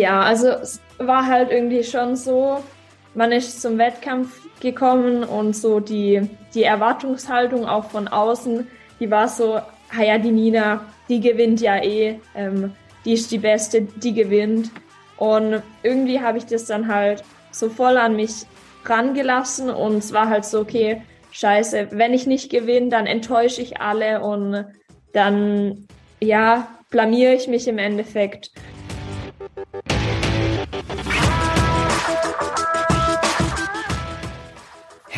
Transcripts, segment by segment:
Ja, also es war halt irgendwie schon so, man ist zum Wettkampf gekommen und so die, die Erwartungshaltung auch von außen, die war so, ah ja, die Nina, die gewinnt ja eh, ähm, die ist die Beste, die gewinnt. Und irgendwie habe ich das dann halt so voll an mich rangelassen und es war halt so, okay, scheiße, wenn ich nicht gewinne, dann enttäusche ich alle und dann, ja, blamiere ich mich im Endeffekt.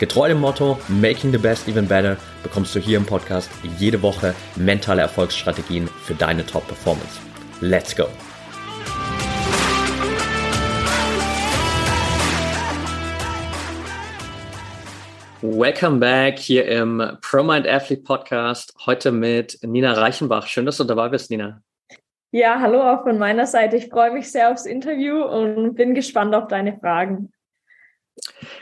Getreu dem Motto Making the Best Even Better bekommst du hier im Podcast jede Woche mentale Erfolgsstrategien für deine Top-Performance. Let's go! Welcome back hier im ProMind Athlete Podcast. Heute mit Nina Reichenbach. Schön, dass du dabei bist, Nina. Ja, hallo auch von meiner Seite. Ich freue mich sehr aufs Interview und bin gespannt auf deine Fragen.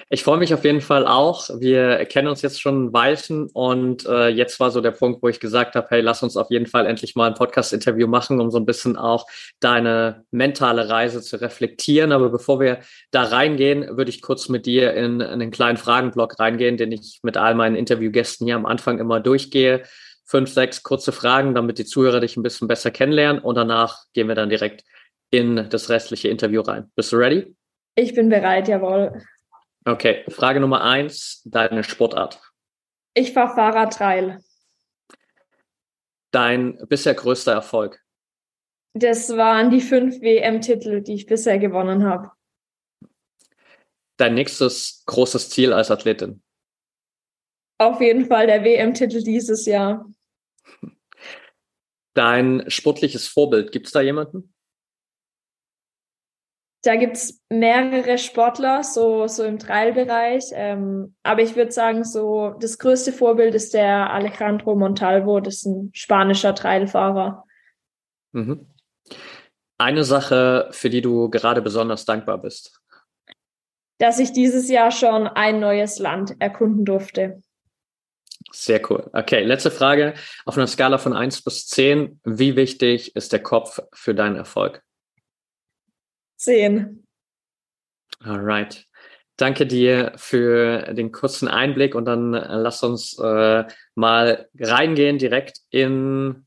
Ich freue mich auf jeden Fall auch. Wir kennen uns jetzt schon Weilchen und äh, jetzt war so der Punkt, wo ich gesagt habe, hey, lass uns auf jeden Fall endlich mal ein Podcast-Interview machen, um so ein bisschen auch deine mentale Reise zu reflektieren. Aber bevor wir da reingehen, würde ich kurz mit dir in, in einen kleinen Fragenblock reingehen, den ich mit all meinen Interviewgästen hier am Anfang immer durchgehe. Fünf, sechs kurze Fragen, damit die Zuhörer dich ein bisschen besser kennenlernen und danach gehen wir dann direkt in das restliche Interview rein. Bist du ready? Ich bin bereit, jawohl. Okay, Frage Nummer eins, deine Sportart. Ich fahre Fahrradtrail. Dein bisher größter Erfolg. Das waren die fünf WM-Titel, die ich bisher gewonnen habe. Dein nächstes großes Ziel als Athletin. Auf jeden Fall der WM-Titel dieses Jahr. Dein sportliches Vorbild, gibt es da jemanden? Da gibt's mehrere Sportler, so, so im Trailbereich. Ähm, aber ich würde sagen, so das größte Vorbild ist der Alejandro Montalvo, das ist ein spanischer Trailfahrer. Mhm. Eine Sache, für die du gerade besonders dankbar bist. Dass ich dieses Jahr schon ein neues Land erkunden durfte. Sehr cool. Okay, letzte Frage. Auf einer Skala von eins bis zehn, wie wichtig ist der Kopf für deinen Erfolg? Zehn. Alright. Danke dir für den kurzen Einblick und dann äh, lass uns äh, mal reingehen direkt in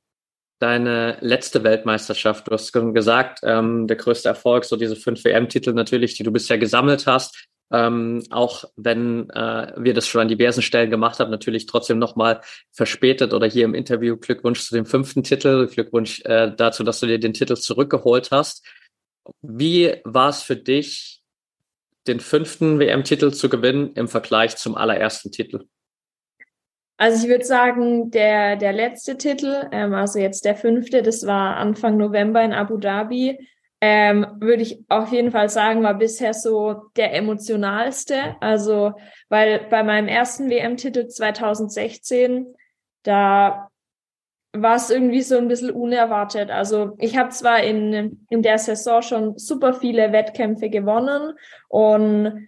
deine letzte Weltmeisterschaft. Du hast gesagt, ähm, der größte Erfolg, so diese fünf WM-Titel natürlich, die du bisher gesammelt hast. Ähm, auch wenn äh, wir das schon an diversen Stellen gemacht haben, natürlich trotzdem nochmal verspätet oder hier im Interview Glückwunsch zu dem fünften Titel, Glückwunsch äh, dazu, dass du dir den Titel zurückgeholt hast. Wie war es für dich, den fünften WM-Titel zu gewinnen im Vergleich zum allerersten Titel? Also ich würde sagen, der, der letzte Titel, ähm, also jetzt der fünfte, das war Anfang November in Abu Dhabi, ähm, würde ich auf jeden Fall sagen, war bisher so der emotionalste. Also, weil bei meinem ersten WM-Titel 2016, da war es irgendwie so ein bisschen unerwartet. Also ich habe zwar in, in der Saison schon super viele Wettkämpfe gewonnen und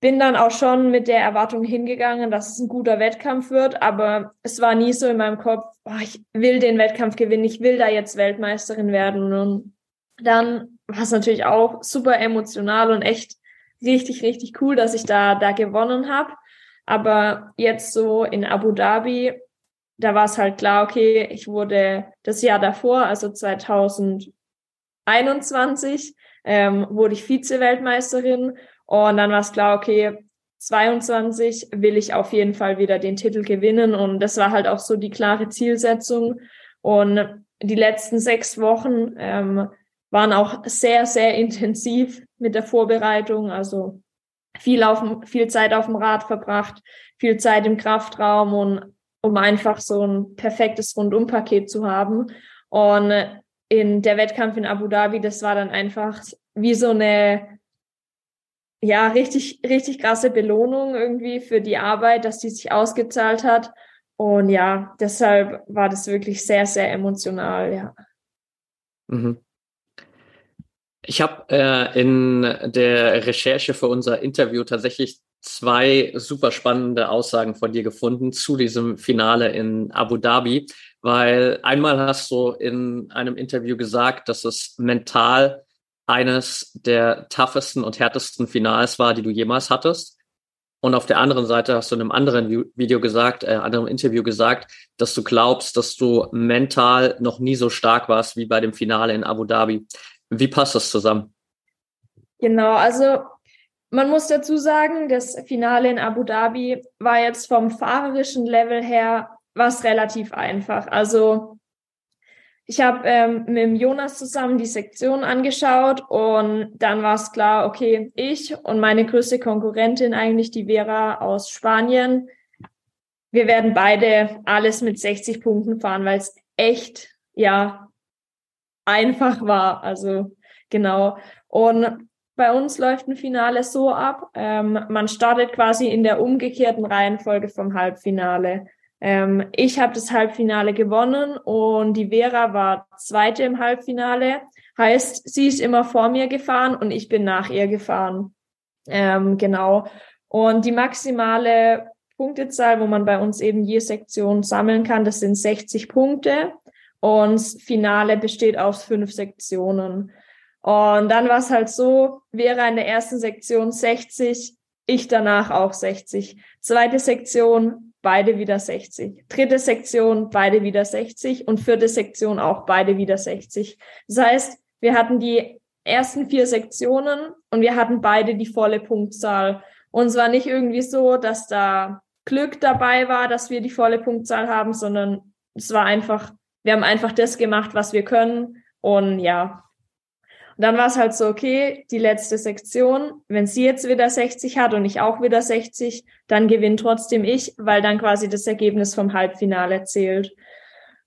bin dann auch schon mit der Erwartung hingegangen, dass es ein guter Wettkampf wird, aber es war nie so in meinem Kopf, oh, ich will den Wettkampf gewinnen, ich will da jetzt Weltmeisterin werden. Und dann war es natürlich auch super emotional und echt richtig, richtig cool, dass ich da, da gewonnen habe. Aber jetzt so in Abu Dhabi da war es halt klar, okay, ich wurde das Jahr davor, also 2021, ähm, wurde ich Vize-Weltmeisterin. Und dann war es klar, okay, 22 will ich auf jeden Fall wieder den Titel gewinnen. Und das war halt auch so die klare Zielsetzung. Und die letzten sechs Wochen ähm, waren auch sehr, sehr intensiv mit der Vorbereitung, also viel auf viel Zeit auf dem Rad verbracht, viel Zeit im Kraftraum. Und um einfach so ein perfektes Rundumpaket zu haben. Und in der Wettkampf in Abu Dhabi, das war dann einfach wie so eine ja, richtig, richtig krasse Belohnung irgendwie für die Arbeit, dass die sich ausgezahlt hat. Und ja, deshalb war das wirklich sehr, sehr emotional, ja. Mhm. Ich habe äh, in der Recherche für unser Interview tatsächlich zwei super spannende Aussagen von dir gefunden zu diesem Finale in Abu Dhabi, weil einmal hast du in einem Interview gesagt, dass es mental eines der toughesten und härtesten Finals war, die du jemals hattest. Und auf der anderen Seite hast du in einem anderen Video gesagt, äh, anderem Interview gesagt, dass du glaubst, dass du mental noch nie so stark warst wie bei dem Finale in Abu Dhabi. Wie passt das zusammen? Genau, also man muss dazu sagen, das Finale in Abu Dhabi war jetzt vom fahrerischen Level her was relativ einfach. Also ich habe ähm, mit Jonas zusammen die Sektion angeschaut und dann war es klar, okay, ich und meine größte Konkurrentin eigentlich, die Vera aus Spanien, wir werden beide alles mit 60 Punkten fahren, weil es echt, ja, einfach war. Also genau. Und bei uns läuft ein Finale so ab, ähm, man startet quasi in der umgekehrten Reihenfolge vom Halbfinale. Ähm, ich habe das Halbfinale gewonnen und die Vera war zweite im Halbfinale. Heißt, sie ist immer vor mir gefahren und ich bin nach ihr gefahren. Ähm, genau. Und die maximale Punktezahl, wo man bei uns eben je Sektion sammeln kann, das sind 60 Punkte. Und das Finale besteht aus fünf Sektionen. Und dann war es halt so, wäre in der ersten Sektion 60, ich danach auch 60. Zweite Sektion, beide wieder 60. Dritte Sektion, beide wieder 60. Und vierte Sektion auch beide wieder 60. Das heißt, wir hatten die ersten vier Sektionen und wir hatten beide die volle Punktzahl. Und es war nicht irgendwie so, dass da Glück dabei war, dass wir die volle Punktzahl haben, sondern es war einfach wir haben einfach das gemacht, was wir können. Und ja, dann war es halt so, okay, die letzte Sektion, wenn sie jetzt wieder 60 hat und ich auch wieder 60, dann gewinnt trotzdem ich, weil dann quasi das Ergebnis vom Halbfinale zählt.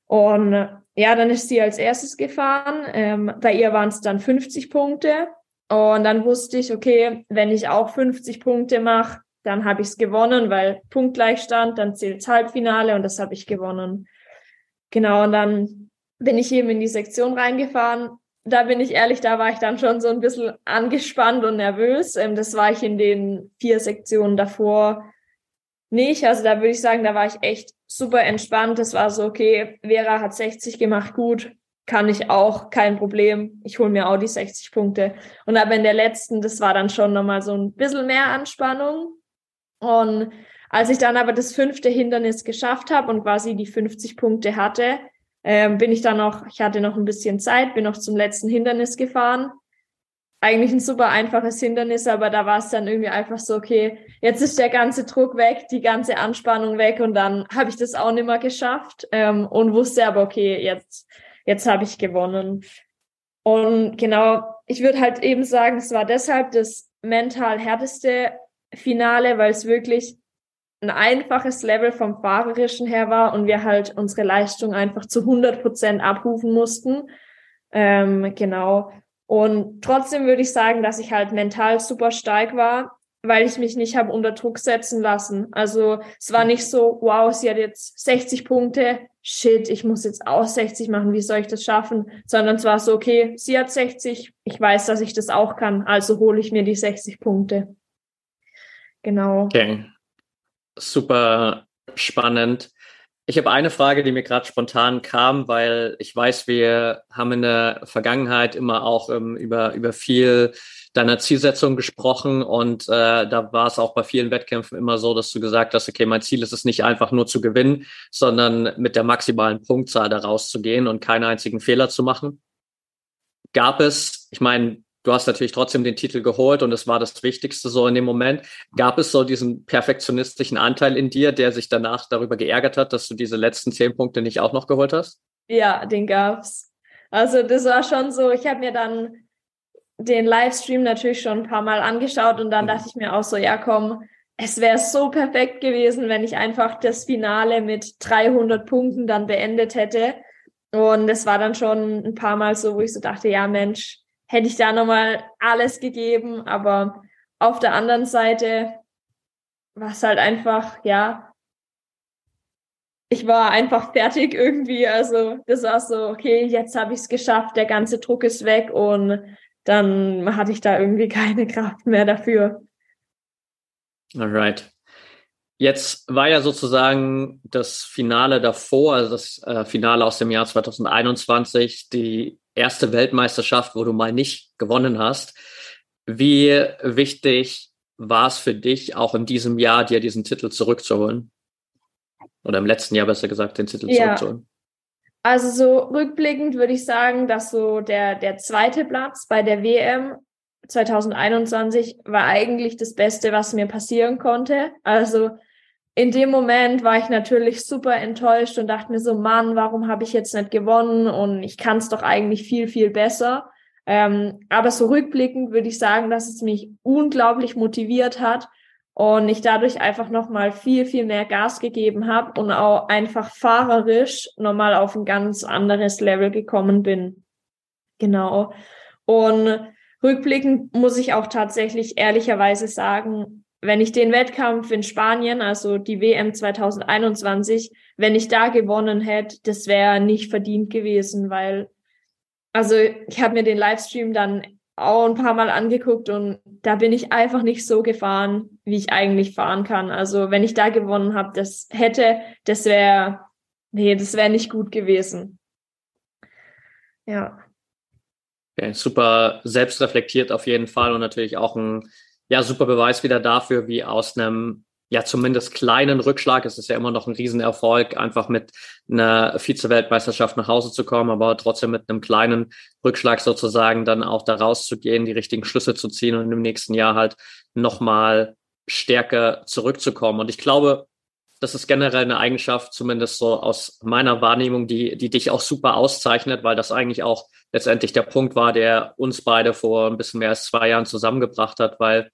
Und ja, dann ist sie als erstes gefahren. Ähm, bei ihr waren es dann 50 Punkte. Und dann wusste ich, okay, wenn ich auch 50 Punkte mache, dann habe ich es gewonnen, weil Punktgleichstand, dann zählt Halbfinale und das habe ich gewonnen. Genau, und dann bin ich eben in die Sektion reingefahren. Da bin ich ehrlich, da war ich dann schon so ein bisschen angespannt und nervös. Ähm, das war ich in den vier Sektionen davor nicht. Also da würde ich sagen, da war ich echt super entspannt. Das war so, okay, Vera hat 60 gemacht, gut, kann ich auch, kein Problem. Ich hole mir auch die 60 Punkte. Und aber in der letzten, das war dann schon nochmal so ein bisschen mehr Anspannung. Und als ich dann aber das fünfte Hindernis geschafft habe und quasi die 50 Punkte hatte, ähm, bin ich dann noch, ich hatte noch ein bisschen Zeit, bin noch zum letzten Hindernis gefahren. Eigentlich ein super einfaches Hindernis, aber da war es dann irgendwie einfach so, okay, jetzt ist der ganze Druck weg, die ganze Anspannung weg und dann habe ich das auch nicht mehr geschafft ähm, und wusste aber, okay, jetzt, jetzt habe ich gewonnen. Und genau, ich würde halt eben sagen, es war deshalb das mental härteste Finale, weil es wirklich ein einfaches Level vom Fahrerischen her war und wir halt unsere Leistung einfach zu 100 Prozent abrufen mussten. Ähm, genau. Und trotzdem würde ich sagen, dass ich halt mental super stark war, weil ich mich nicht habe unter Druck setzen lassen. Also es war nicht so, wow, sie hat jetzt 60 Punkte, shit, ich muss jetzt auch 60 machen, wie soll ich das schaffen? Sondern es war so, okay, sie hat 60, ich weiß, dass ich das auch kann, also hole ich mir die 60 Punkte. Genau. Okay super spannend. Ich habe eine Frage, die mir gerade spontan kam, weil ich weiß, wir haben in der Vergangenheit immer auch ähm, über, über viel deiner Zielsetzung gesprochen und äh, da war es auch bei vielen Wettkämpfen immer so, dass du gesagt hast, okay, mein Ziel ist es nicht einfach nur zu gewinnen, sondern mit der maximalen Punktzahl da rauszugehen und keinen einzigen Fehler zu machen. Gab es, ich meine, du hast natürlich trotzdem den Titel geholt und es war das Wichtigste so in dem Moment. Gab es so diesen perfektionistischen Anteil in dir, der sich danach darüber geärgert hat, dass du diese letzten zehn Punkte nicht auch noch geholt hast? Ja, den gab's. Also das war schon so, ich habe mir dann den Livestream natürlich schon ein paar Mal angeschaut und dann mhm. dachte ich mir auch so, ja komm, es wäre so perfekt gewesen, wenn ich einfach das Finale mit 300 Punkten dann beendet hätte. Und es war dann schon ein paar Mal so, wo ich so dachte, ja Mensch, hätte ich da nochmal alles gegeben. Aber auf der anderen Seite war es halt einfach, ja, ich war einfach fertig irgendwie. Also das war so, okay, jetzt habe ich es geschafft, der ganze Druck ist weg und dann hatte ich da irgendwie keine Kraft mehr dafür. Alright. Jetzt war ja sozusagen das Finale davor, also das äh, Finale aus dem Jahr 2021, die erste Weltmeisterschaft, wo du mal nicht gewonnen hast. Wie wichtig war es für dich, auch in diesem Jahr dir diesen Titel zurückzuholen? Oder im letzten Jahr besser gesagt, den Titel ja. zurückzuholen? Also so rückblickend würde ich sagen, dass so der, der zweite Platz bei der WM 2021 war eigentlich das Beste, was mir passieren konnte. Also in dem Moment war ich natürlich super enttäuscht und dachte mir so, Mann, warum habe ich jetzt nicht gewonnen? Und ich kann es doch eigentlich viel, viel besser. Ähm, aber so rückblickend würde ich sagen, dass es mich unglaublich motiviert hat und ich dadurch einfach nochmal viel, viel mehr Gas gegeben habe und auch einfach fahrerisch nochmal auf ein ganz anderes Level gekommen bin. Genau. Und rückblickend muss ich auch tatsächlich ehrlicherweise sagen, wenn ich den Wettkampf in Spanien, also die WM 2021, wenn ich da gewonnen hätte, das wäre nicht verdient gewesen, weil, also ich habe mir den Livestream dann auch ein paar Mal angeguckt und da bin ich einfach nicht so gefahren, wie ich eigentlich fahren kann. Also wenn ich da gewonnen habe, das hätte, das wäre, nee, das wäre nicht gut gewesen. Ja. Okay, super selbstreflektiert auf jeden Fall und natürlich auch ein ja, super Beweis wieder dafür, wie aus einem ja zumindest kleinen Rückschlag, es ist ja immer noch ein Riesenerfolg, einfach mit einer Vize-Weltmeisterschaft nach Hause zu kommen, aber trotzdem mit einem kleinen Rückschlag sozusagen dann auch da rauszugehen, die richtigen Schlüsse zu ziehen und im nächsten Jahr halt nochmal stärker zurückzukommen. Und ich glaube, das ist generell eine Eigenschaft, zumindest so aus meiner Wahrnehmung, die, die dich auch super auszeichnet, weil das eigentlich auch letztendlich der Punkt war, der uns beide vor ein bisschen mehr als zwei Jahren zusammengebracht hat, weil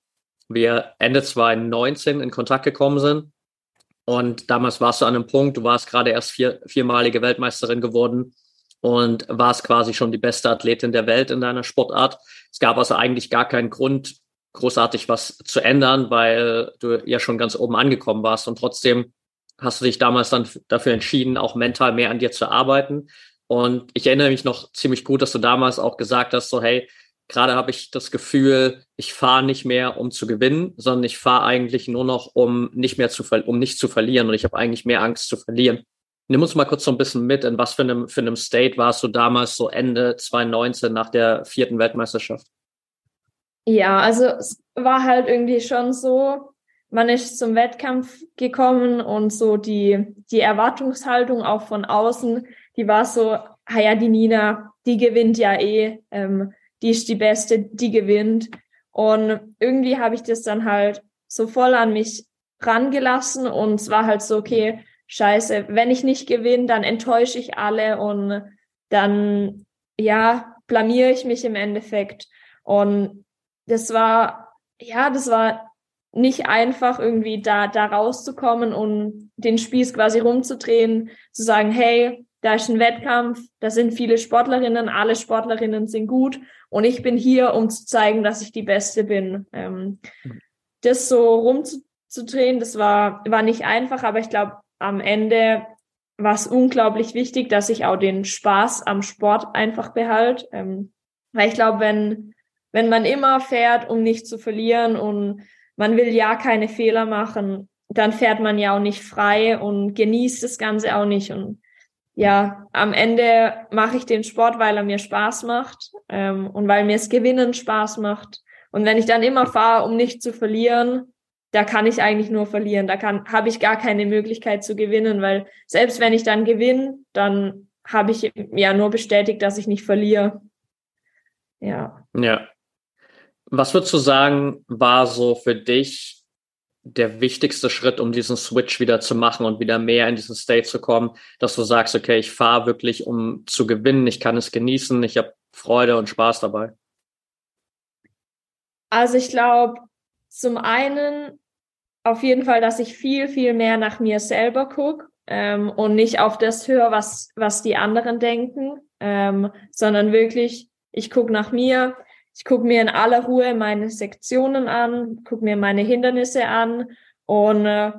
wir Ende 2019 in Kontakt gekommen sind. Und damals warst du an einem Punkt, du warst gerade erst vier, viermalige Weltmeisterin geworden und warst quasi schon die beste Athletin der Welt in deiner Sportart. Es gab also eigentlich gar keinen Grund, großartig was zu ändern, weil du ja schon ganz oben angekommen warst. Und trotzdem hast du dich damals dann dafür entschieden, auch mental mehr an dir zu arbeiten. Und ich erinnere mich noch ziemlich gut, dass du damals auch gesagt hast, so hey, Gerade habe ich das Gefühl, ich fahre nicht mehr, um zu gewinnen, sondern ich fahre eigentlich nur noch, um nicht mehr zu um nicht zu verlieren. Und ich habe eigentlich mehr Angst zu verlieren. Nimm uns mal kurz so ein bisschen mit, in was für einem, für einem State warst du damals so Ende 2019 nach der vierten Weltmeisterschaft? Ja, also es war halt irgendwie schon so, man ist zum Wettkampf gekommen und so die, die Erwartungshaltung auch von außen, die war so, ah ja, die Nina, die gewinnt ja eh. Ähm, die ist die Beste, die gewinnt. Und irgendwie habe ich das dann halt so voll an mich rangelassen und es war halt so, okay, scheiße, wenn ich nicht gewinne, dann enttäusche ich alle und dann, ja, blamiere ich mich im Endeffekt. Und das war, ja, das war nicht einfach, irgendwie da, da rauszukommen und den Spieß quasi rumzudrehen, zu sagen, hey, da ist ein Wettkampf, da sind viele Sportlerinnen, alle Sportlerinnen sind gut und ich bin hier, um zu zeigen, dass ich die Beste bin. Ähm, das so rumzudrehen, das war, war nicht einfach, aber ich glaube, am Ende war es unglaublich wichtig, dass ich auch den Spaß am Sport einfach behalte. Ähm, weil ich glaube, wenn, wenn man immer fährt, um nicht zu verlieren und man will ja keine Fehler machen, dann fährt man ja auch nicht frei und genießt das Ganze auch nicht. Und ja, am Ende mache ich den Sport, weil er mir Spaß macht ähm, und weil mir das Gewinnen Spaß macht. Und wenn ich dann immer fahre, um nicht zu verlieren, da kann ich eigentlich nur verlieren. Da kann habe ich gar keine Möglichkeit zu gewinnen, weil selbst wenn ich dann gewinne, dann habe ich ja nur bestätigt, dass ich nicht verliere. Ja. Ja. Was würdest du sagen, war so für dich der wichtigste Schritt, um diesen Switch wieder zu machen und wieder mehr in diesen State zu kommen, dass du sagst, okay, ich fahre wirklich, um zu gewinnen, ich kann es genießen, ich habe Freude und Spaß dabei? Also ich glaube, zum einen auf jeden Fall, dass ich viel, viel mehr nach mir selber gucke ähm, und nicht auf das höre, was, was die anderen denken, ähm, sondern wirklich, ich gucke nach mir, ich gucke mir in aller Ruhe meine Sektionen an, gucke mir meine Hindernisse an und äh,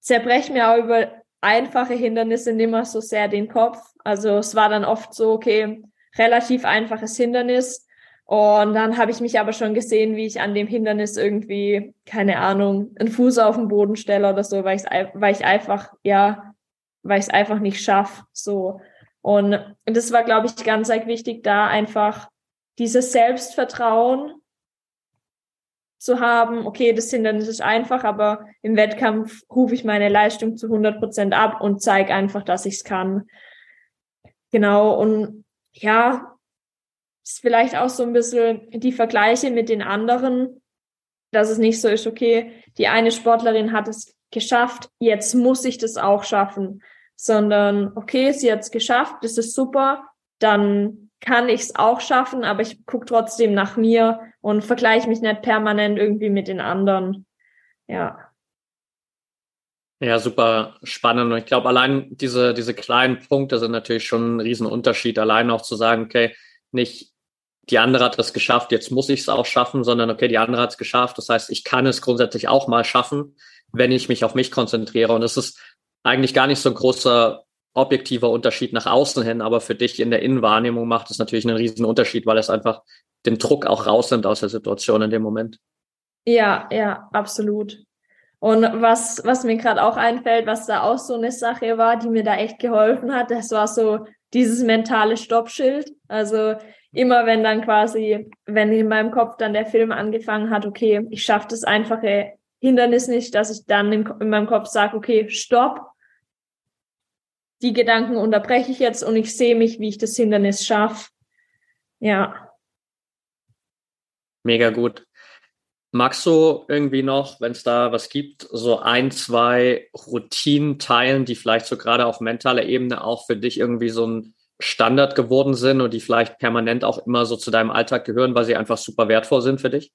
zerbreche mir auch über einfache Hindernisse nicht mehr so sehr den Kopf. Also es war dann oft so, okay, relativ einfaches Hindernis. Und dann habe ich mich aber schon gesehen, wie ich an dem Hindernis irgendwie, keine Ahnung, einen Fuß auf den Boden stelle oder so, weil, weil ich einfach, ja, weil ich es einfach nicht schaffe. So. Und, und das war, glaube ich, ganz wichtig, da einfach dieses Selbstvertrauen zu haben, okay, das Hindernis ist einfach, aber im Wettkampf rufe ich meine Leistung zu 100 Prozent ab und zeige einfach, dass ich es kann. Genau, und ja, ist vielleicht auch so ein bisschen die Vergleiche mit den anderen, dass es nicht so ist, okay, die eine Sportlerin hat es geschafft, jetzt muss ich das auch schaffen, sondern okay, sie hat es geschafft, das ist super, dann kann ich es auch schaffen, aber ich gucke trotzdem nach mir und vergleiche mich nicht permanent irgendwie mit den anderen. Ja. Ja, super spannend. Und ich glaube, allein diese, diese kleinen Punkte sind natürlich schon ein Riesenunterschied. Allein auch zu sagen, okay, nicht die andere hat es geschafft, jetzt muss ich es auch schaffen, sondern okay, die andere hat es geschafft. Das heißt, ich kann es grundsätzlich auch mal schaffen, wenn ich mich auf mich konzentriere. Und es ist eigentlich gar nicht so ein großer objektiver Unterschied nach außen hin, aber für dich in der Innenwahrnehmung macht es natürlich einen riesen Unterschied, weil es einfach den Druck auch rausnimmt aus der Situation in dem Moment. Ja, ja, absolut. Und was, was mir gerade auch einfällt, was da auch so eine Sache war, die mir da echt geholfen hat, das war so dieses mentale Stoppschild. Also immer wenn dann quasi, wenn in meinem Kopf dann der Film angefangen hat, okay, ich schaffe das einfache Hindernis nicht, dass ich dann in, in meinem Kopf sage, okay, stopp, die Gedanken unterbreche ich jetzt und ich sehe mich, wie ich das Hindernis schaffe. Ja. Mega gut. Magst du irgendwie noch, wenn es da was gibt, so ein, zwei Routinen teilen, die vielleicht so gerade auf mentaler Ebene auch für dich irgendwie so ein Standard geworden sind und die vielleicht permanent auch immer so zu deinem Alltag gehören, weil sie einfach super wertvoll sind für dich?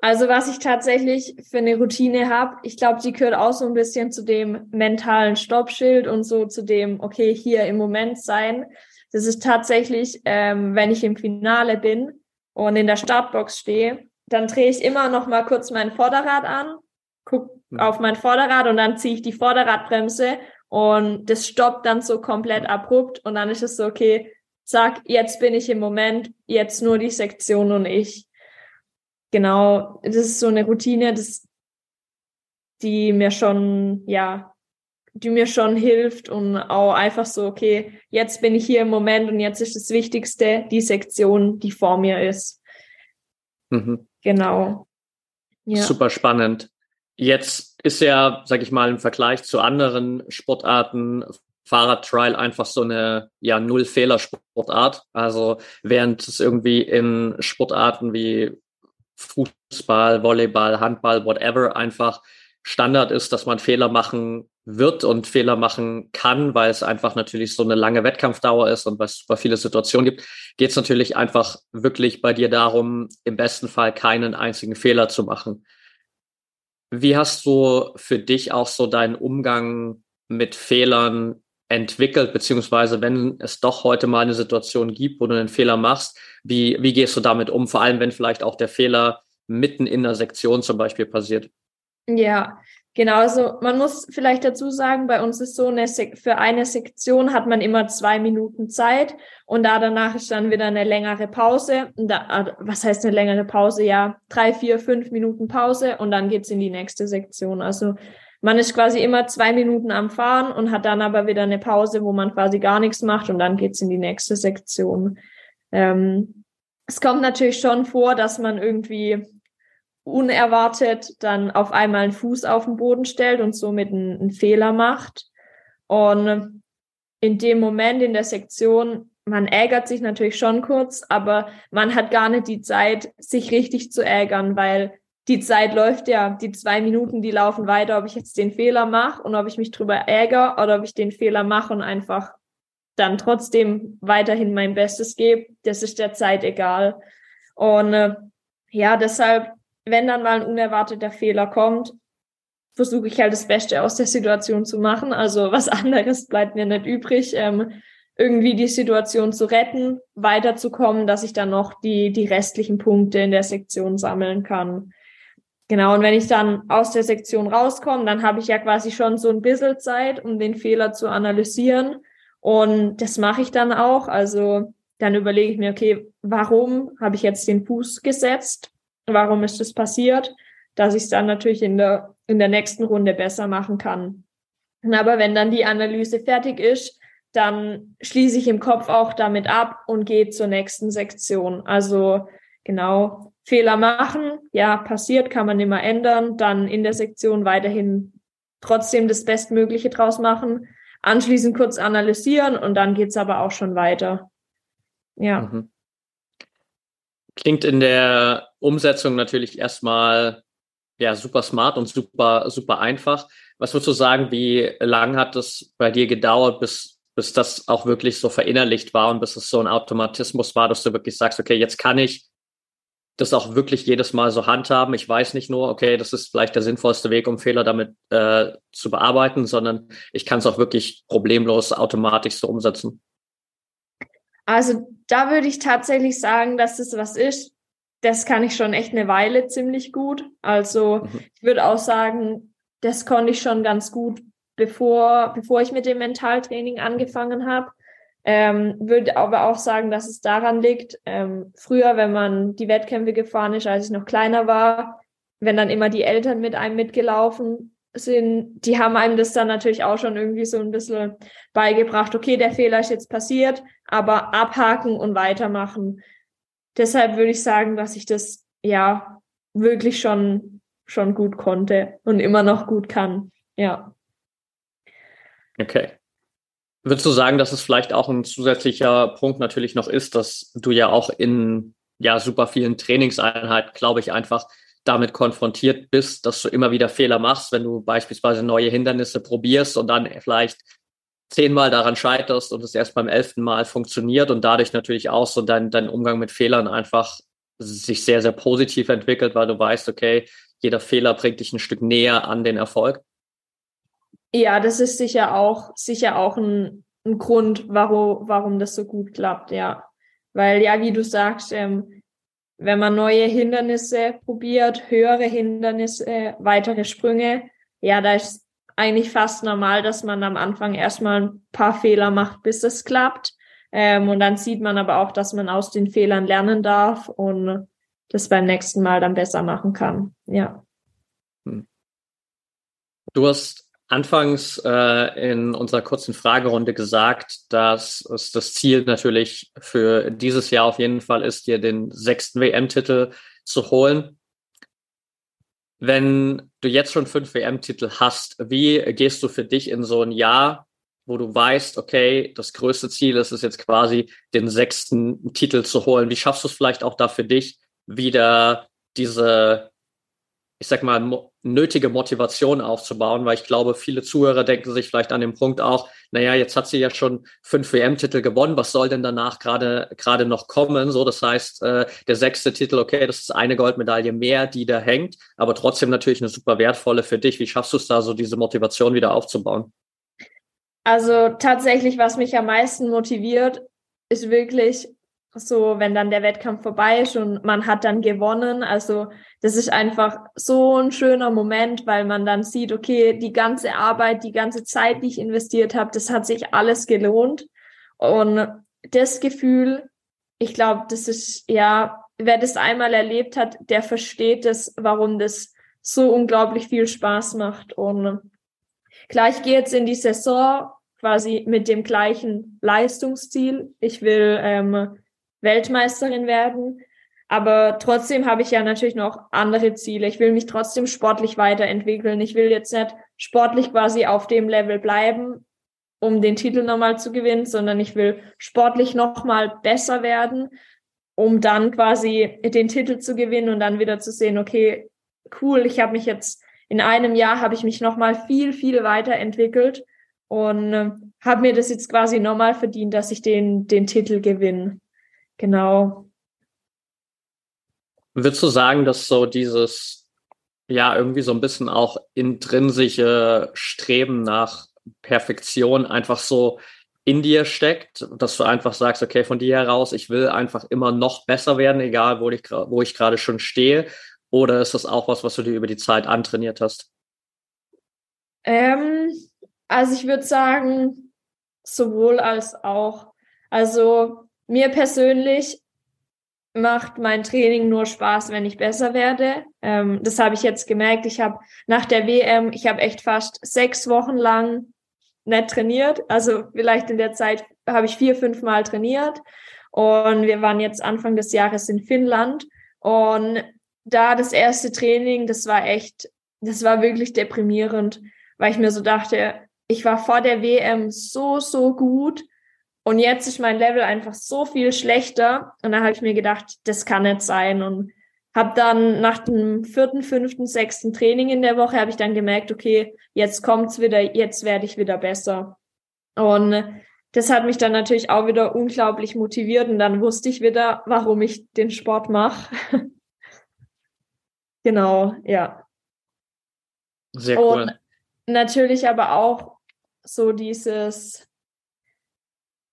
Also was ich tatsächlich für eine Routine habe, ich glaube, die gehört auch so ein bisschen zu dem mentalen Stoppschild und so zu dem, okay, hier im Moment sein. Das ist tatsächlich, ähm, wenn ich im Finale bin und in der Startbox stehe, dann drehe ich immer noch mal kurz mein Vorderrad an, guck mhm. auf mein Vorderrad und dann ziehe ich die Vorderradbremse und das stoppt dann so komplett abrupt und dann ist es so, okay, zack, jetzt bin ich im Moment, jetzt nur die Sektion und ich genau, das ist so eine Routine, das, die mir schon, ja, die mir schon hilft und auch einfach so, okay, jetzt bin ich hier im Moment und jetzt ist das Wichtigste die Sektion, die vor mir ist. Mhm. Genau. Ja. Super spannend. Jetzt ist ja, sag ich mal, im Vergleich zu anderen Sportarten Fahrradtrial einfach so eine ja Null-Fehler-Sportart. Also während es irgendwie in Sportarten wie Fußball, Volleyball, Handball, whatever einfach Standard ist, dass man Fehler machen wird und Fehler machen kann, weil es einfach natürlich so eine lange Wettkampfdauer ist und weil es super viele Situationen gibt, geht es natürlich einfach wirklich bei dir darum, im besten Fall keinen einzigen Fehler zu machen. Wie hast du für dich auch so deinen Umgang mit Fehlern entwickelt, beziehungsweise wenn es doch heute mal eine Situation gibt, wo du einen Fehler machst, wie, wie gehst du damit um? Vor allem, wenn vielleicht auch der Fehler mitten in der Sektion zum Beispiel passiert. Ja, genau. Also man muss vielleicht dazu sagen, bei uns ist so eine für eine Sektion hat man immer zwei Minuten Zeit und da danach ist dann wieder eine längere Pause. Da, ah, was heißt eine längere Pause? Ja, drei, vier, fünf Minuten Pause und dann geht's in die nächste Sektion. Also man ist quasi immer zwei Minuten am Fahren und hat dann aber wieder eine Pause, wo man quasi gar nichts macht und dann geht's in die nächste Sektion. Ähm, es kommt natürlich schon vor, dass man irgendwie unerwartet dann auf einmal einen Fuß auf den Boden stellt und somit einen, einen Fehler macht. Und in dem Moment in der Sektion, man ärgert sich natürlich schon kurz, aber man hat gar nicht die Zeit, sich richtig zu ärgern, weil die Zeit läuft ja, die zwei Minuten, die laufen weiter, ob ich jetzt den Fehler mache und ob ich mich drüber ärgere oder ob ich den Fehler mache und einfach dann trotzdem weiterhin mein Bestes gebe, das ist der Zeit egal. Und äh, ja, deshalb, wenn dann mal ein unerwarteter Fehler kommt, versuche ich halt das Beste aus der Situation zu machen. Also was anderes bleibt mir nicht übrig. Ähm, irgendwie die Situation zu retten, weiterzukommen, dass ich dann noch die, die restlichen Punkte in der Sektion sammeln kann. Genau, und wenn ich dann aus der Sektion rauskomme, dann habe ich ja quasi schon so ein bisschen Zeit, um den Fehler zu analysieren. Und das mache ich dann auch. Also dann überlege ich mir, okay, warum habe ich jetzt den Fuß gesetzt? Warum ist das passiert? Dass ich es dann natürlich in der, in der nächsten Runde besser machen kann. Aber wenn dann die Analyse fertig ist, dann schließe ich im Kopf auch damit ab und gehe zur nächsten Sektion. Also genau, Fehler machen, ja, passiert, kann man immer ändern, dann in der Sektion weiterhin trotzdem das Bestmögliche draus machen, anschließend kurz analysieren und dann geht's aber auch schon weiter. Ja. Mhm. Klingt in der Umsetzung natürlich erstmal ja super smart und super super einfach. Was würdest du sagen, wie lang hat es bei dir gedauert, bis bis das auch wirklich so verinnerlicht war und bis es so ein Automatismus war, dass du wirklich sagst, okay, jetzt kann ich das auch wirklich jedes Mal so handhaben. Ich weiß nicht nur, okay, das ist vielleicht der sinnvollste Weg, um Fehler damit äh, zu bearbeiten, sondern ich kann es auch wirklich problemlos automatisch so umsetzen. Also da würde ich tatsächlich sagen, dass das was ist. Das kann ich schon echt eine Weile ziemlich gut. Also mhm. ich würde auch sagen, das konnte ich schon ganz gut, bevor, bevor ich mit dem Mentaltraining angefangen habe. Ähm, würde aber auch sagen, dass es daran liegt, ähm, früher, wenn man die Wettkämpfe gefahren ist, als ich noch kleiner war, wenn dann immer die Eltern mit einem mitgelaufen sind, die haben einem das dann natürlich auch schon irgendwie so ein bisschen beigebracht, okay, der Fehler ist jetzt passiert, aber abhaken und weitermachen. Deshalb würde ich sagen, dass ich das ja wirklich schon, schon gut konnte und immer noch gut kann. Ja. Okay. Würdest du sagen, dass es vielleicht auch ein zusätzlicher Punkt natürlich noch ist, dass du ja auch in ja super vielen Trainingseinheiten, glaube ich, einfach damit konfrontiert bist, dass du immer wieder Fehler machst, wenn du beispielsweise neue Hindernisse probierst und dann vielleicht zehnmal daran scheiterst und es erst beim elften Mal funktioniert und dadurch natürlich auch so dein, dein Umgang mit Fehlern einfach sich sehr, sehr positiv entwickelt, weil du weißt, okay, jeder Fehler bringt dich ein Stück näher an den Erfolg. Ja, das ist sicher auch, sicher auch ein, ein Grund, warum, warum das so gut klappt, ja. Weil ja, wie du sagst, ähm, wenn man neue Hindernisse probiert, höhere Hindernisse, weitere Sprünge, ja, da ist eigentlich fast normal, dass man am Anfang erstmal ein paar Fehler macht, bis es klappt. Ähm, und dann sieht man aber auch, dass man aus den Fehlern lernen darf und das beim nächsten Mal dann besser machen kann. Ja. Hm. Du hast anfangs äh, in unserer kurzen Fragerunde gesagt, dass es das Ziel natürlich für dieses Jahr auf jeden Fall ist, dir den sechsten WM-Titel zu holen. Wenn du jetzt schon fünf WM-Titel hast, wie gehst du für dich in so ein Jahr, wo du weißt, okay, das größte Ziel ist es jetzt quasi, den sechsten Titel zu holen? Wie schaffst du es vielleicht auch da für dich, wieder diese ich sag mal, nötige Motivation aufzubauen, weil ich glaube, viele Zuhörer denken sich vielleicht an den Punkt auch, naja, jetzt hat sie ja schon fünf WM-Titel gewonnen, was soll denn danach gerade gerade noch kommen? So, das heißt, äh, der sechste Titel, okay, das ist eine Goldmedaille mehr, die da hängt, aber trotzdem natürlich eine super wertvolle für dich. Wie schaffst du es da, so diese Motivation wieder aufzubauen? Also tatsächlich, was mich am meisten motiviert, ist wirklich so, wenn dann der Wettkampf vorbei ist und man hat dann gewonnen. Also das ist einfach so ein schöner Moment, weil man dann sieht, okay, die ganze Arbeit, die ganze Zeit, die ich investiert habe, das hat sich alles gelohnt. Und das Gefühl, ich glaube, das ist ja, wer das einmal erlebt hat, der versteht es, warum das so unglaublich viel Spaß macht. Und klar, ich gehe jetzt in die Saison quasi mit dem gleichen Leistungsziel. Ich will ähm, Weltmeisterin werden. Aber trotzdem habe ich ja natürlich noch andere Ziele. Ich will mich trotzdem sportlich weiterentwickeln. Ich will jetzt nicht sportlich quasi auf dem Level bleiben, um den Titel nochmal zu gewinnen, sondern ich will sportlich nochmal besser werden, um dann quasi den Titel zu gewinnen und dann wieder zu sehen, okay, cool, ich habe mich jetzt in einem Jahr habe ich mich nochmal viel, viel weiterentwickelt und äh, habe mir das jetzt quasi nochmal verdient, dass ich den, den Titel gewinne. Genau. Würdest du sagen, dass so dieses, ja, irgendwie so ein bisschen auch intrinsische Streben nach Perfektion einfach so in dir steckt, dass du einfach sagst, okay, von dir heraus, ich will einfach immer noch besser werden, egal wo ich, wo ich gerade schon stehe? Oder ist das auch was, was du dir über die Zeit antrainiert hast? Ähm, also ich würde sagen, sowohl als auch. Also mir persönlich macht mein Training nur Spaß, wenn ich besser werde. Ähm, das habe ich jetzt gemerkt. Ich habe nach der WM, ich habe echt fast sechs Wochen lang nicht trainiert. Also vielleicht in der Zeit habe ich vier, fünf Mal trainiert. Und wir waren jetzt Anfang des Jahres in Finnland. Und da das erste Training, das war echt, das war wirklich deprimierend, weil ich mir so dachte, ich war vor der WM so, so gut und jetzt ist mein Level einfach so viel schlechter. Und da habe ich mir gedacht, das kann nicht sein. Und habe dann nach dem vierten, fünften, sechsten Training in der Woche habe ich dann gemerkt, okay, jetzt kommt's wieder, jetzt werde ich wieder besser. Und das hat mich dann natürlich auch wieder unglaublich motiviert und dann wusste ich wieder, warum ich den Sport mache. genau, ja. Sehr cool. Und natürlich aber auch so dieses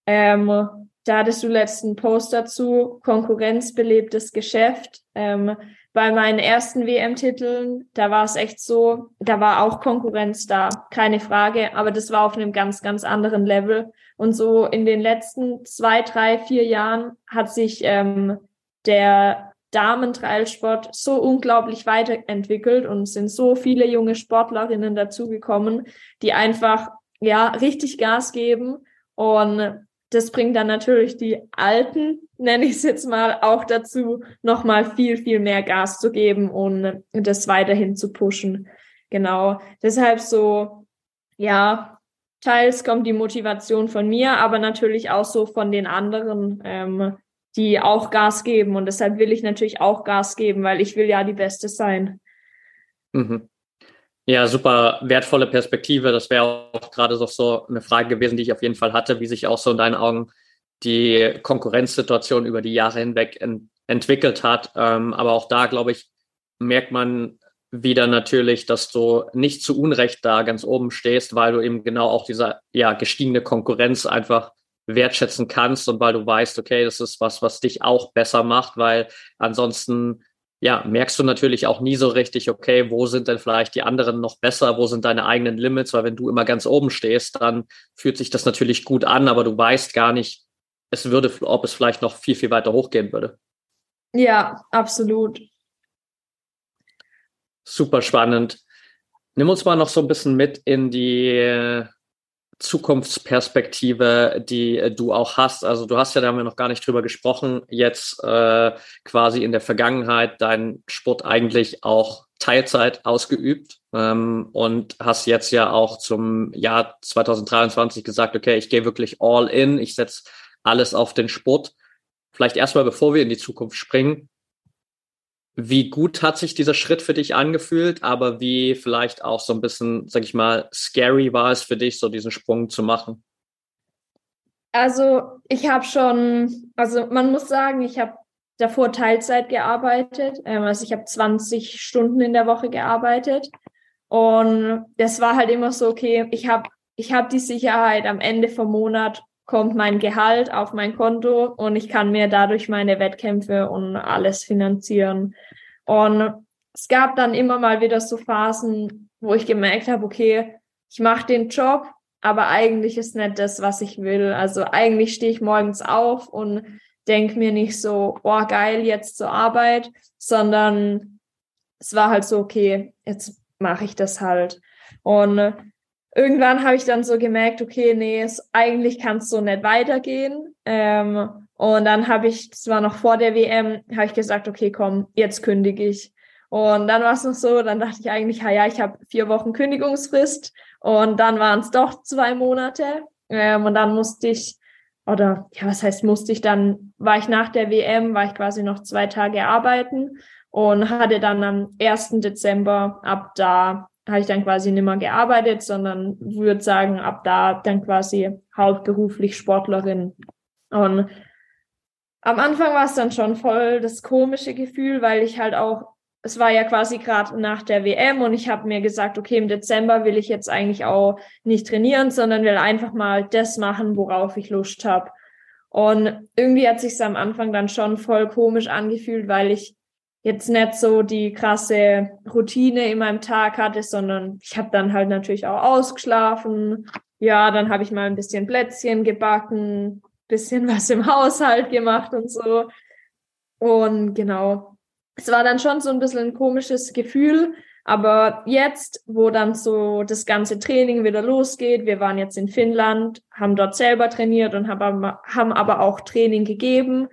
ähm, da hattest du letzten Post dazu, konkurrenzbelebtes Geschäft. Ähm, bei meinen ersten WM-Titeln, da war es echt so, da war auch Konkurrenz da, keine Frage, aber das war auf einem ganz, ganz anderen Level. Und so in den letzten zwei, drei, vier Jahren hat sich ähm, der Damen-Trailsport so unglaublich weiterentwickelt und sind so viele junge Sportlerinnen dazugekommen, die einfach ja richtig Gas geben und das bringt dann natürlich die Alten, nenne ich es jetzt mal, auch dazu, nochmal viel, viel mehr Gas zu geben und das weiterhin zu pushen. Genau. Deshalb so, ja, teils kommt die Motivation von mir, aber natürlich auch so von den anderen, ähm, die auch Gas geben. Und deshalb will ich natürlich auch Gas geben, weil ich will ja die Beste sein. Mhm. Ja, super wertvolle Perspektive. Das wäre auch gerade so, so eine Frage gewesen, die ich auf jeden Fall hatte, wie sich auch so in deinen Augen die Konkurrenzsituation über die Jahre hinweg ent entwickelt hat. Ähm, aber auch da, glaube ich, merkt man wieder natürlich, dass du nicht zu Unrecht da ganz oben stehst, weil du eben genau auch diese ja, gestiegene Konkurrenz einfach wertschätzen kannst und weil du weißt, okay, das ist was, was dich auch besser macht, weil ansonsten ja, merkst du natürlich auch nie so richtig, okay, wo sind denn vielleicht die anderen noch besser, wo sind deine eigenen Limits, weil wenn du immer ganz oben stehst, dann fühlt sich das natürlich gut an, aber du weißt gar nicht, es würde, ob es vielleicht noch viel, viel weiter hochgehen würde. Ja, absolut. Super spannend. Nimm uns mal noch so ein bisschen mit in die Zukunftsperspektive, die äh, du auch hast. Also du hast ja, da haben wir noch gar nicht drüber gesprochen, jetzt äh, quasi in der Vergangenheit deinen Sport eigentlich auch Teilzeit ausgeübt ähm, und hast jetzt ja auch zum Jahr 2023 gesagt, okay, ich gehe wirklich all in, ich setze alles auf den Sport. Vielleicht erstmal, bevor wir in die Zukunft springen, wie gut hat sich dieser Schritt für dich angefühlt, aber wie vielleicht auch so ein bisschen, sag ich mal, scary war es für dich, so diesen Sprung zu machen? Also ich habe schon, also man muss sagen, ich habe davor Teilzeit gearbeitet. Ähm, also ich habe 20 Stunden in der Woche gearbeitet. Und das war halt immer so, okay, ich habe ich hab die Sicherheit, am Ende vom Monat kommt mein Gehalt auf mein Konto und ich kann mir dadurch meine Wettkämpfe und alles finanzieren. Und es gab dann immer mal wieder so Phasen, wo ich gemerkt habe, okay, ich mache den Job, aber eigentlich ist nicht das, was ich will. Also eigentlich stehe ich morgens auf und denke mir nicht so, oh geil, jetzt zur Arbeit, sondern es war halt so, okay, jetzt mache ich das halt. Und irgendwann habe ich dann so gemerkt, okay, nee, es, eigentlich kann es so nicht weitergehen. Ähm, und dann habe ich, das war noch vor der WM, habe ich gesagt, okay, komm, jetzt kündige ich. Und dann war es noch so, dann dachte ich eigentlich, ja, ja, ich habe vier Wochen Kündigungsfrist und dann waren es doch zwei Monate. Ähm, und dann musste ich, oder ja, was heißt musste ich, dann war ich nach der WM, war ich quasi noch zwei Tage arbeiten und hatte dann am 1. Dezember ab da habe ich dann quasi nicht mehr gearbeitet, sondern würde sagen, ab da dann quasi hauptberuflich Sportlerin. Und am Anfang war es dann schon voll das komische Gefühl, weil ich halt auch es war ja quasi gerade nach der WM und ich habe mir gesagt, okay, im Dezember will ich jetzt eigentlich auch nicht trainieren, sondern will einfach mal das machen, worauf ich Lust habe. Und irgendwie hat sich am Anfang dann schon voll komisch angefühlt, weil ich jetzt nicht so die krasse Routine in meinem Tag hatte, sondern ich habe dann halt natürlich auch ausgeschlafen. Ja, dann habe ich mal ein bisschen Plätzchen gebacken, bisschen was im Haushalt gemacht und so. Und genau, es war dann schon so ein bisschen ein komisches Gefühl. Aber jetzt, wo dann so das ganze Training wieder losgeht, wir waren jetzt in Finnland, haben dort selber trainiert und haben, haben aber auch Training gegeben,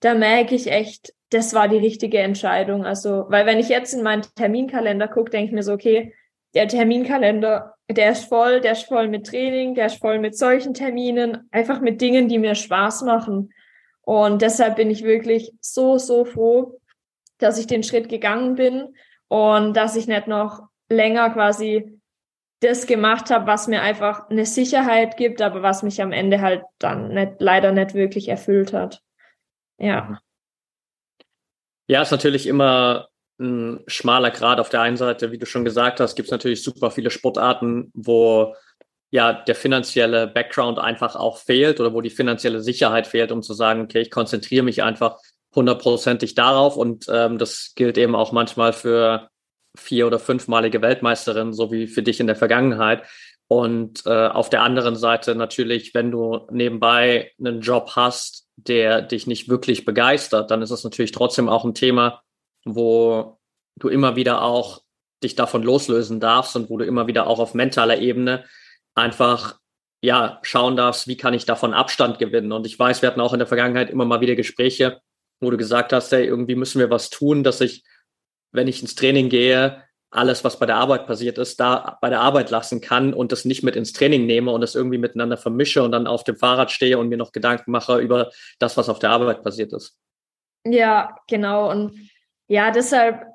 da merke ich echt, das war die richtige Entscheidung. Also, weil wenn ich jetzt in meinen Terminkalender gucke, denke ich mir so, okay, der Terminkalender, der ist voll, der ist voll mit Training, der ist voll mit solchen Terminen, einfach mit Dingen, die mir Spaß machen. Und deshalb bin ich wirklich so, so froh, dass ich den Schritt gegangen bin und dass ich nicht noch länger quasi das gemacht habe, was mir einfach eine Sicherheit gibt, aber was mich am Ende halt dann nicht, leider nicht wirklich erfüllt hat. Ja. Ja, ist natürlich immer ein schmaler Grad. Auf der einen Seite, wie du schon gesagt hast, gibt es natürlich super viele Sportarten, wo ja der finanzielle Background einfach auch fehlt oder wo die finanzielle Sicherheit fehlt, um zu sagen, okay, ich konzentriere mich einfach hundertprozentig darauf und ähm, das gilt eben auch manchmal für vier- oder fünfmalige Weltmeisterin, so wie für dich in der Vergangenheit. Und äh, auf der anderen Seite natürlich, wenn du nebenbei einen Job hast, der dich nicht wirklich begeistert, dann ist es natürlich trotzdem auch ein Thema, wo du immer wieder auch dich davon loslösen darfst und wo du immer wieder auch auf mentaler Ebene einfach ja schauen darfst, wie kann ich davon Abstand gewinnen. Und ich weiß, wir hatten auch in der Vergangenheit immer mal wieder Gespräche, wo du gesagt hast, hey, irgendwie müssen wir was tun, dass ich, wenn ich ins Training gehe, alles, was bei der Arbeit passiert ist, da bei der Arbeit lassen kann und das nicht mit ins Training nehme und das irgendwie miteinander vermische und dann auf dem Fahrrad stehe und mir noch Gedanken mache über das, was auf der Arbeit passiert ist. Ja, genau. Und ja, deshalb,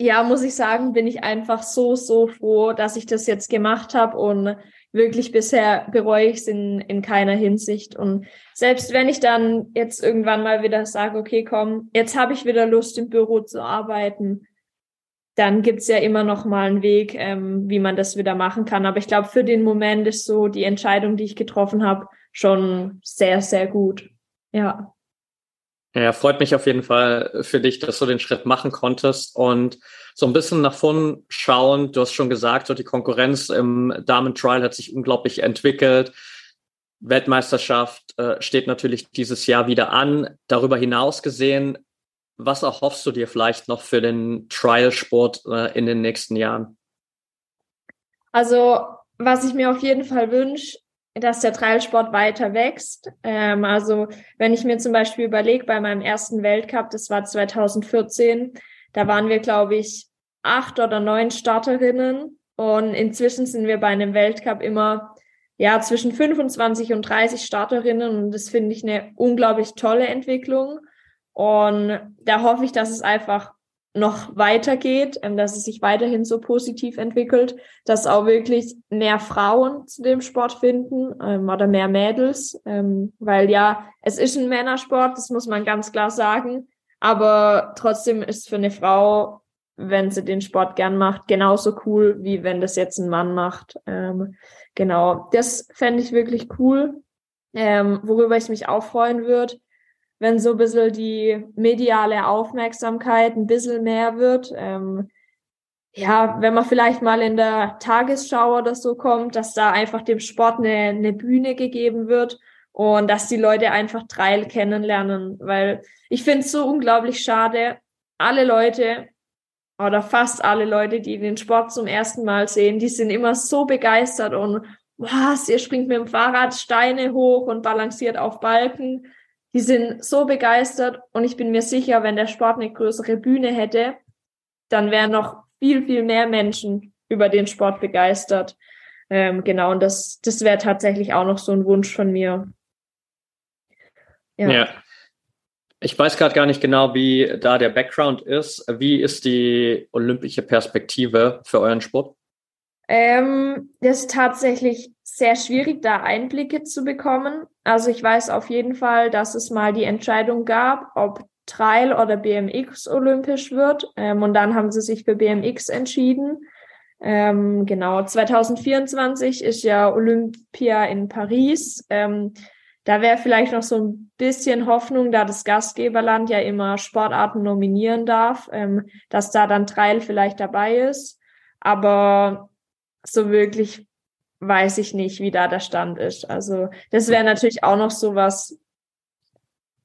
ja, muss ich sagen, bin ich einfach so, so froh, dass ich das jetzt gemacht habe und wirklich bisher bereue ich es in, in keiner Hinsicht. Und selbst wenn ich dann jetzt irgendwann mal wieder sage, okay, komm, jetzt habe ich wieder Lust im Büro zu arbeiten, dann gibt's ja immer noch mal einen Weg, ähm, wie man das wieder machen kann. Aber ich glaube, für den Moment ist so die Entscheidung, die ich getroffen habe, schon sehr, sehr gut. Ja. Ja, freut mich auf jeden Fall für dich, dass du den Schritt machen konntest und so ein bisschen nach vorn schauen. Du hast schon gesagt, so die Konkurrenz im Damen-Trial hat sich unglaublich entwickelt. Weltmeisterschaft äh, steht natürlich dieses Jahr wieder an. Darüber hinaus gesehen, was erhoffst du dir vielleicht noch für den Trial-Sport äh, in den nächsten Jahren? Also, was ich mir auf jeden Fall wünsche, dass der Trialsport weiter wächst. Ähm, also wenn ich mir zum Beispiel überlege, bei meinem ersten Weltcup, das war 2014, da waren wir, glaube ich, acht oder neun Starterinnen und inzwischen sind wir bei einem Weltcup immer ja zwischen 25 und 30 Starterinnen und das finde ich eine unglaublich tolle Entwicklung und da hoffe ich, dass es einfach noch weitergeht, ähm, dass es sich weiterhin so positiv entwickelt, dass auch wirklich mehr Frauen zu dem Sport finden ähm, oder mehr Mädels, ähm, weil ja, es ist ein Männersport, das muss man ganz klar sagen, aber trotzdem ist für eine Frau, wenn sie den Sport gern macht, genauso cool, wie wenn das jetzt ein Mann macht. Ähm, genau, das fände ich wirklich cool, ähm, worüber ich mich auch freuen würde wenn so ein bisschen die mediale Aufmerksamkeit ein bisschen mehr wird. Ähm, ja, wenn man vielleicht mal in der Tagesschau oder so kommt, dass da einfach dem Sport eine, eine Bühne gegeben wird und dass die Leute einfach Trail kennenlernen, weil ich finde es so unglaublich schade. Alle Leute oder fast alle Leute, die den Sport zum ersten Mal sehen, die sind immer so begeistert und was, ihr springt mit dem Fahrrad Steine hoch und balanciert auf Balken die sind so begeistert und ich bin mir sicher, wenn der Sport eine größere Bühne hätte, dann wären noch viel, viel mehr Menschen über den Sport begeistert. Ähm, genau, und das, das wäre tatsächlich auch noch so ein Wunsch von mir. Ja. ja. Ich weiß gerade gar nicht genau, wie da der Background ist. Wie ist die olympische Perspektive für euren Sport? Ähm, das ist tatsächlich sehr schwierig, da Einblicke zu bekommen. Also ich weiß auf jeden Fall, dass es mal die Entscheidung gab, ob Trail oder BMX olympisch wird. Ähm, und dann haben sie sich für BMX entschieden. Ähm, genau, 2024 ist ja Olympia in Paris. Ähm, da wäre vielleicht noch so ein bisschen Hoffnung, da das Gastgeberland ja immer Sportarten nominieren darf, ähm, dass da dann Trail vielleicht dabei ist. Aber so wirklich weiß ich nicht, wie da der Stand ist. Also das wäre natürlich auch noch so was,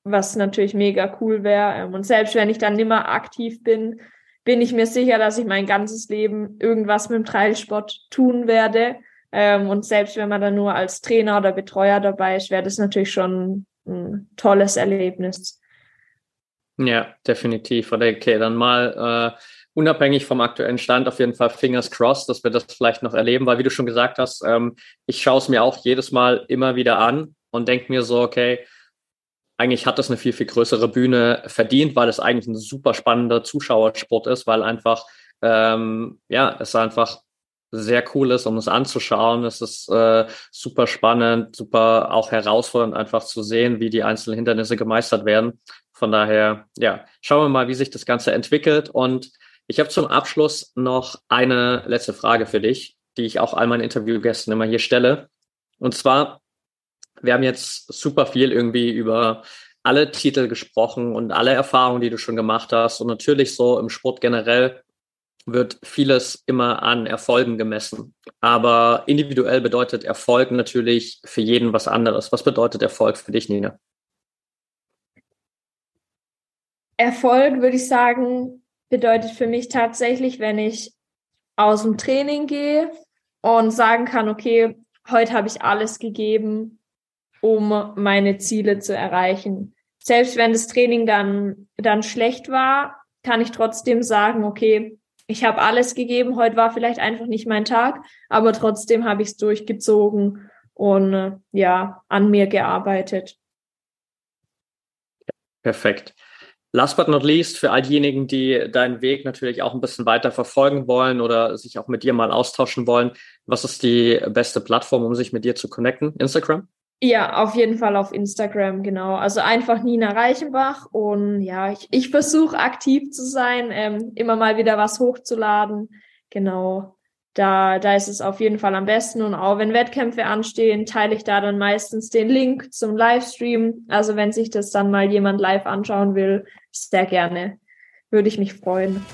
was natürlich mega cool wäre. Ähm, und selbst wenn ich dann nimmer aktiv bin, bin ich mir sicher, dass ich mein ganzes Leben irgendwas mit dem Trailsport tun werde. Ähm, und selbst wenn man dann nur als Trainer oder Betreuer dabei ist, wäre das natürlich schon ein tolles Erlebnis. Ja, definitiv. Okay, dann mal äh, unabhängig vom aktuellen Stand auf jeden Fall Fingers crossed, dass wir das vielleicht noch erleben, weil wie du schon gesagt hast, ähm, ich schaue es mir auch jedes Mal immer wieder an und denke mir so, okay, eigentlich hat das eine viel, viel größere Bühne verdient, weil es eigentlich ein super spannender Zuschauersport ist, weil einfach, ähm, ja, es einfach sehr cool ist, um es anzuschauen. Es ist äh, super spannend, super auch herausfordernd, einfach zu sehen, wie die einzelnen Hindernisse gemeistert werden. Von daher, ja, schauen wir mal, wie sich das Ganze entwickelt. Und ich habe zum Abschluss noch eine letzte Frage für dich, die ich auch all meinen Interviewgästen immer hier stelle. Und zwar, wir haben jetzt super viel irgendwie über alle Titel gesprochen und alle Erfahrungen, die du schon gemacht hast. Und natürlich so im Sport generell wird vieles immer an Erfolgen gemessen. Aber individuell bedeutet Erfolg natürlich für jeden was anderes. Was bedeutet Erfolg für dich, Nina? Erfolg, würde ich sagen, bedeutet für mich tatsächlich, wenn ich aus dem Training gehe und sagen kann, okay, heute habe ich alles gegeben, um meine Ziele zu erreichen. Selbst wenn das Training dann, dann schlecht war, kann ich trotzdem sagen, okay, ich habe alles gegeben, heute war vielleicht einfach nicht mein Tag, aber trotzdem habe ich es durchgezogen und äh, ja, an mir gearbeitet. Perfekt. Last but not least, für all diejenigen, die deinen Weg natürlich auch ein bisschen weiter verfolgen wollen oder sich auch mit dir mal austauschen wollen, was ist die beste Plattform, um sich mit dir zu connecten? Instagram? Ja, auf jeden Fall auf Instagram, genau. Also einfach Nina Reichenbach und ja, ich, ich versuche aktiv zu sein, ähm, immer mal wieder was hochzuladen. Genau. Da, da ist es auf jeden Fall am besten. Und auch wenn Wettkämpfe anstehen, teile ich da dann meistens den Link zum Livestream. Also wenn sich das dann mal jemand live anschauen will, sehr gerne. Würde ich mich freuen.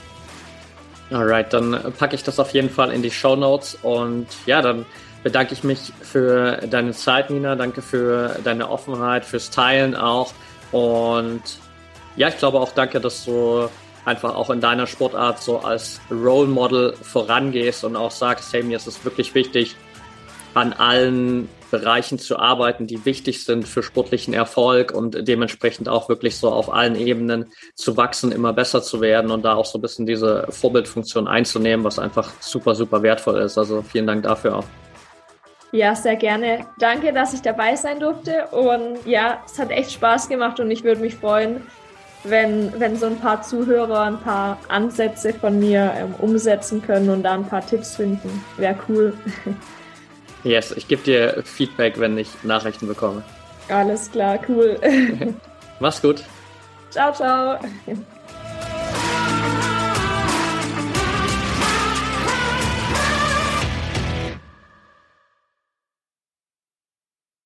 Alright, dann packe ich das auf jeden Fall in die Show Notes und ja, dann bedanke ich mich für deine Zeit, Nina. Danke für deine Offenheit, fürs Teilen auch. Und ja, ich glaube auch danke, dass du einfach auch in deiner Sportart so als Role Model vorangehst und auch sagst, hey, mir ist es wirklich wichtig, an allen Bereichen zu arbeiten, die wichtig sind für sportlichen Erfolg und dementsprechend auch wirklich so auf allen Ebenen zu wachsen, immer besser zu werden und da auch so ein bisschen diese Vorbildfunktion einzunehmen, was einfach super, super wertvoll ist. Also vielen Dank dafür auch. Ja, sehr gerne. Danke, dass ich dabei sein durfte. Und ja, es hat echt Spaß gemacht und ich würde mich freuen, wenn, wenn so ein paar Zuhörer ein paar Ansätze von mir ähm, umsetzen können und da ein paar Tipps finden. Wäre cool. Yes, ich gebe dir Feedback, wenn ich Nachrichten bekomme. Alles klar, cool. Mach's gut. Ciao, ciao.